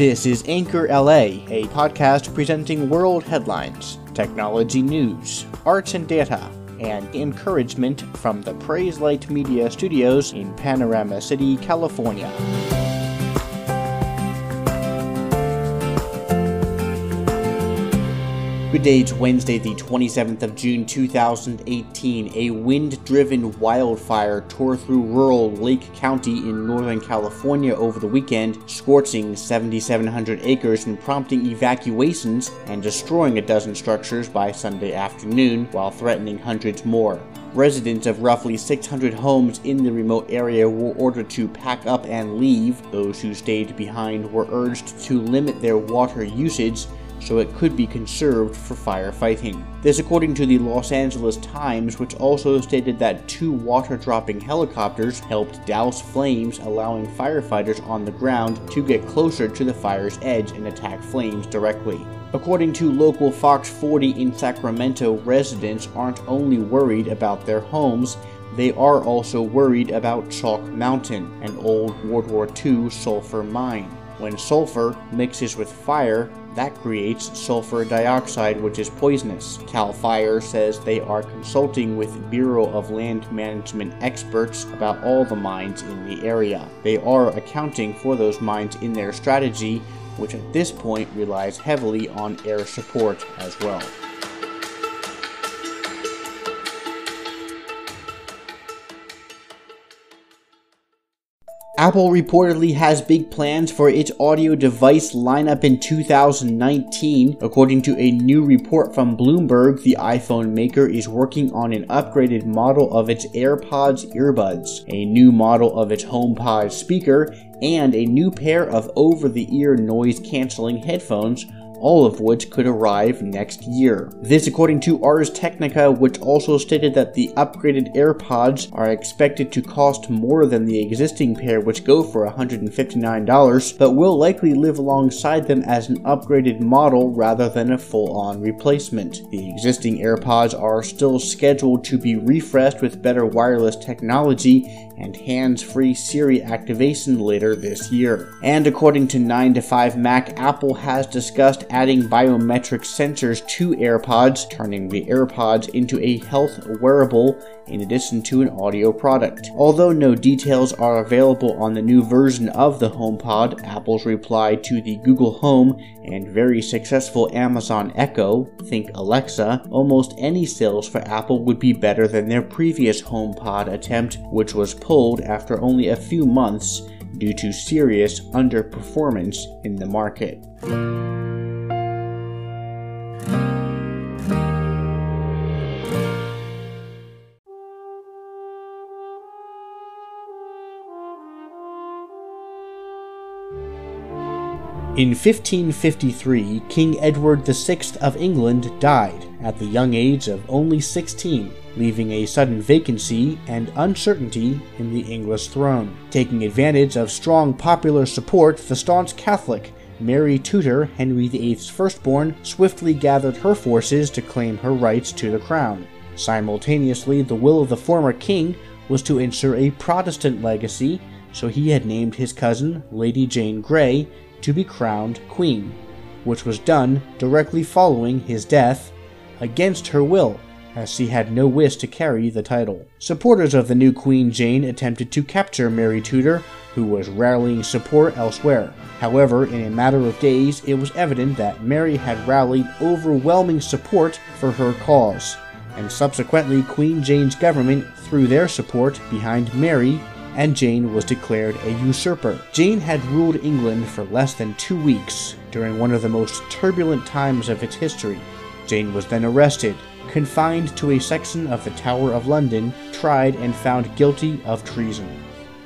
This is Anchor LA, a podcast presenting world headlines, technology news, arts and data, and encouragement from the Praise Light Media Studios in Panorama City, California. Good day, it's Wednesday, the 27th of June 2018. A wind driven wildfire tore through rural Lake County in Northern California over the weekend, scorching 7,700 acres and prompting evacuations and destroying a dozen structures by Sunday afternoon, while threatening hundreds more. Residents of roughly 600 homes in the remote area were ordered to pack up and leave. Those who stayed behind were urged to limit their water usage so it could be conserved for firefighting. This according to the Los Angeles Times, which also stated that two water dropping helicopters helped douse flames, allowing firefighters on the ground to get closer to the fire's edge and attack flames directly. According to local Fox 40 in Sacramento, residents aren't only worried about their homes, they are also worried about Chalk Mountain, an old World War II sulfur mine. When sulfur mixes with fire, that creates sulfur dioxide, which is poisonous. CAL FIRE says they are consulting with Bureau of Land Management experts about all the mines in the area. They are accounting for those mines in their strategy, which at this point relies heavily on air support as well. Apple reportedly has big plans for its audio device lineup in 2019. According to a new report from Bloomberg, the iPhone maker is working on an upgraded model of its AirPods earbuds, a new model of its HomePod speaker, and a new pair of over the ear noise canceling headphones all of which could arrive next year. This according to Ars Technica, which also stated that the upgraded AirPods are expected to cost more than the existing pair which go for $159, but will likely live alongside them as an upgraded model rather than a full-on replacement. The existing AirPods are still scheduled to be refreshed with better wireless technology and hands-free Siri activation later this year. And according to 9 to 5 Mac, Apple has discussed adding biometric sensors to AirPods, turning the AirPods into a health wearable in addition to an audio product. Although no details are available on the new version of the HomePod, Apple's reply to the Google Home and very successful Amazon Echo, think Alexa, almost any sales for Apple would be better than their previous HomePod attempt, which was pulled after only a few months due to serious underperformance in the market. In 1553, King Edward VI of England died at the young age of only 16, leaving a sudden vacancy and uncertainty in the English throne. Taking advantage of strong popular support, the staunch Catholic Mary Tudor, Henry VIII's firstborn, swiftly gathered her forces to claim her rights to the crown. Simultaneously, the will of the former king was to ensure a Protestant legacy, so he had named his cousin, Lady Jane Grey, to be crowned queen, which was done directly following his death against her will, as she had no wish to carry the title. Supporters of the new Queen Jane attempted to capture Mary Tudor, who was rallying support elsewhere. However, in a matter of days, it was evident that Mary had rallied overwhelming support for her cause, and subsequently Queen Jane's government threw their support behind Mary and Jane was declared a usurper. Jane had ruled England for less than two weeks during one of the most turbulent times of its history. Jane was then arrested, confined to a section of the Tower of London, tried, and found guilty of treason.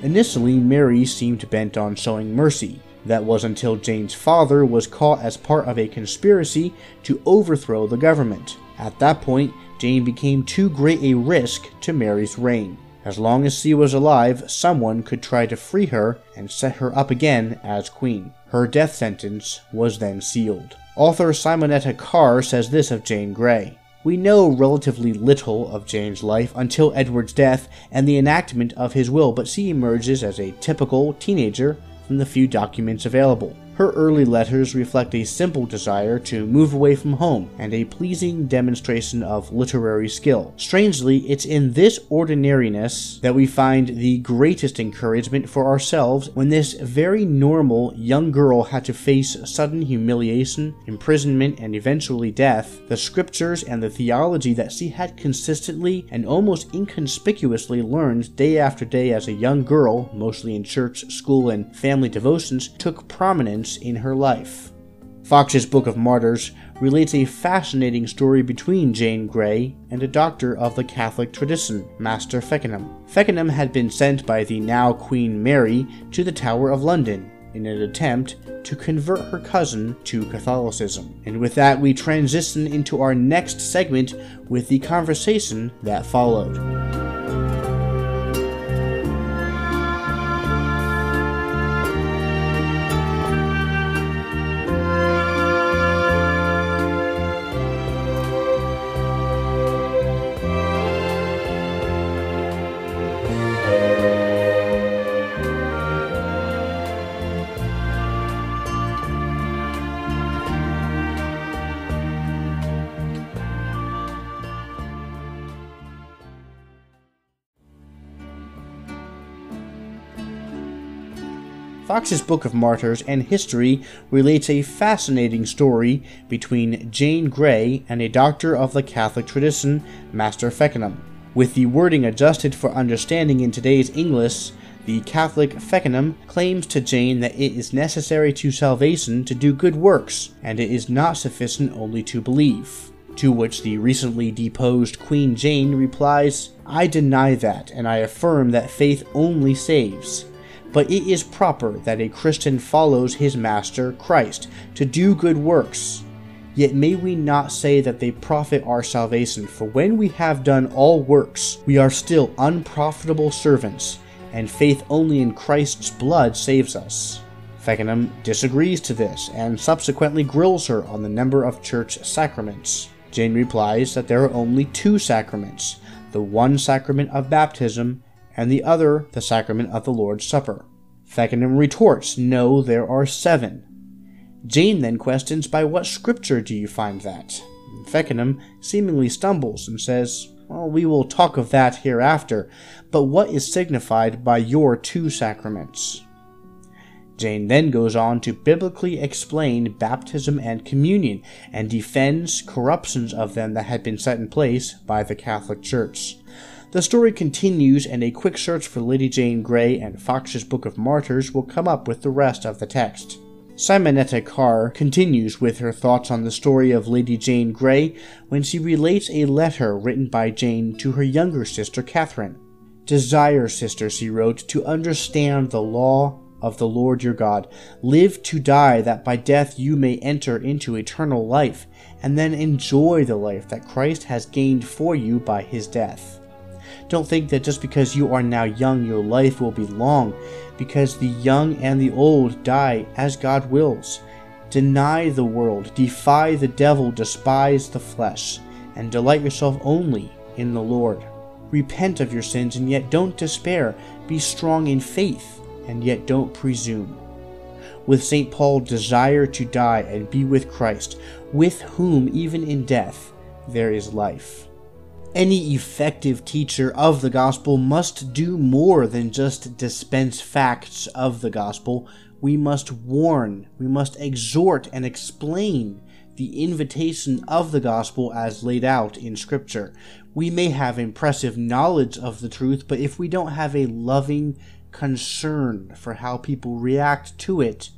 Initially, Mary seemed bent on showing mercy. That was until Jane's father was caught as part of a conspiracy to overthrow the government. At that point, Jane became too great a risk to Mary's reign. As long as she was alive, someone could try to free her and set her up again as queen. Her death sentence was then sealed. Author Simonetta Carr says this of Jane Grey. We know relatively little of Jane's life until Edward's death and the enactment of his will, but she emerges as a typical teenager from the few documents available. Her early letters reflect a simple desire to move away from home and a pleasing demonstration of literary skill. Strangely, it's in this ordinariness that we find the greatest encouragement for ourselves when this very normal young girl had to face sudden humiliation, imprisonment, and eventually death. The scriptures and the theology that she had consistently and almost inconspicuously learned day after day as a young girl, mostly in church, school, and family devotions, took prominence in her life. Fox's Book of Martyrs relates a fascinating story between Jane Grey and a doctor of the Catholic tradition, Master Feckenham. Feckenham had been sent by the now Queen Mary to the Tower of London in an attempt to convert her cousin to Catholicism. And with that, we transition into our next segment with the conversation that followed. Fox's Book of Martyrs and History relates a fascinating story between Jane Grey and a doctor of the Catholic tradition, Master Feckenham. With the wording adjusted for understanding in today's English, the Catholic Feckenham claims to Jane that it is necessary to salvation to do good works, and it is not sufficient only to believe. To which the recently deposed Queen Jane replies, I deny that, and I affirm that faith only saves but it is proper that a Christian follows his Master, Christ, to do good works. Yet may we not say that they profit our salvation, for when we have done all works, we are still unprofitable servants, and faith only in Christ's blood saves us. Feckenham disagrees to this, and subsequently grills her on the number of church sacraments. Jane replies that there are only two sacraments the one sacrament of baptism and the other the sacrament of the Lord's Supper. Feckenham retorts, No, there are seven. Jane then questions, By what scripture do you find that? Feckenham seemingly stumbles and says, Well, we will talk of that hereafter, but what is signified by your two sacraments? Jane then goes on to biblically explain baptism and communion and defends corruptions of them that had been set in place by the Catholic Church. The story continues, and a quick search for Lady Jane Grey and Fox's Book of Martyrs will come up with the rest of the text. Simonetta Carr continues with her thoughts on the story of Lady Jane Grey when she relates a letter written by Jane to her younger sister Catherine. Desire, sister, she wrote, to understand the law of the Lord your God. Live to die, that by death you may enter into eternal life, and then enjoy the life that Christ has gained for you by his death. Don't think that just because you are now young, your life will be long, because the young and the old die as God wills. Deny the world, defy the devil, despise the flesh, and delight yourself only in the Lord. Repent of your sins, and yet don't despair. Be strong in faith, and yet don't presume. With St. Paul, desire to die and be with Christ, with whom, even in death, there is life. Any effective teacher of the gospel must do more than just dispense facts of the gospel. We must warn, we must exhort and explain the invitation of the gospel as laid out in Scripture. We may have impressive knowledge of the truth, but if we don't have a loving concern for how people react to it,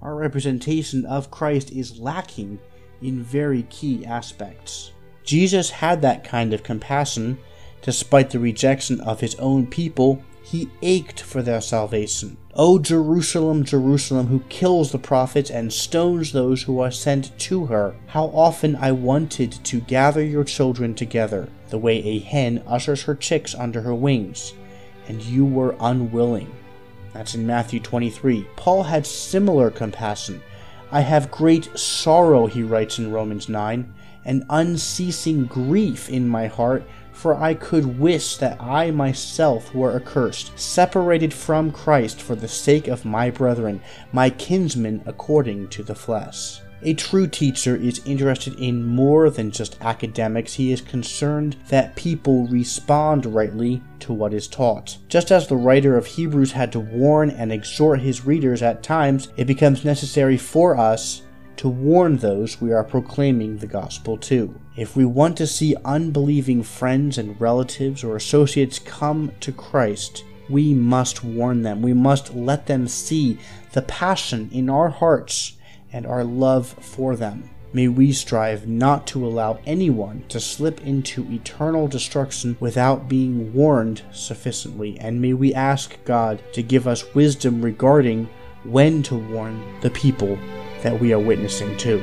our representation of Christ is lacking in very key aspects. Jesus had that kind of compassion. Despite the rejection of his own people, he ached for their salvation. O Jerusalem, Jerusalem, who kills the prophets and stones those who are sent to her, how often I wanted to gather your children together, the way a hen ushers her chicks under her wings, and you were unwilling. That's in Matthew 23. Paul had similar compassion. I have great sorrow, he writes in Romans 9 an unceasing grief in my heart, for I could wish that I myself were accursed, separated from Christ for the sake of my brethren, my kinsmen according to the flesh. A true teacher is interested in more than just academics. He is concerned that people respond rightly to what is taught. Just as the writer of Hebrews had to warn and exhort his readers at times, it becomes necessary for us to warn those we are proclaiming the gospel to. If we want to see unbelieving friends and relatives or associates come to Christ, we must warn them. We must let them see the passion in our hearts and our love for them. May we strive not to allow anyone to slip into eternal destruction without being warned sufficiently, and may we ask God to give us wisdom regarding when to warn the people that we are witnessing to.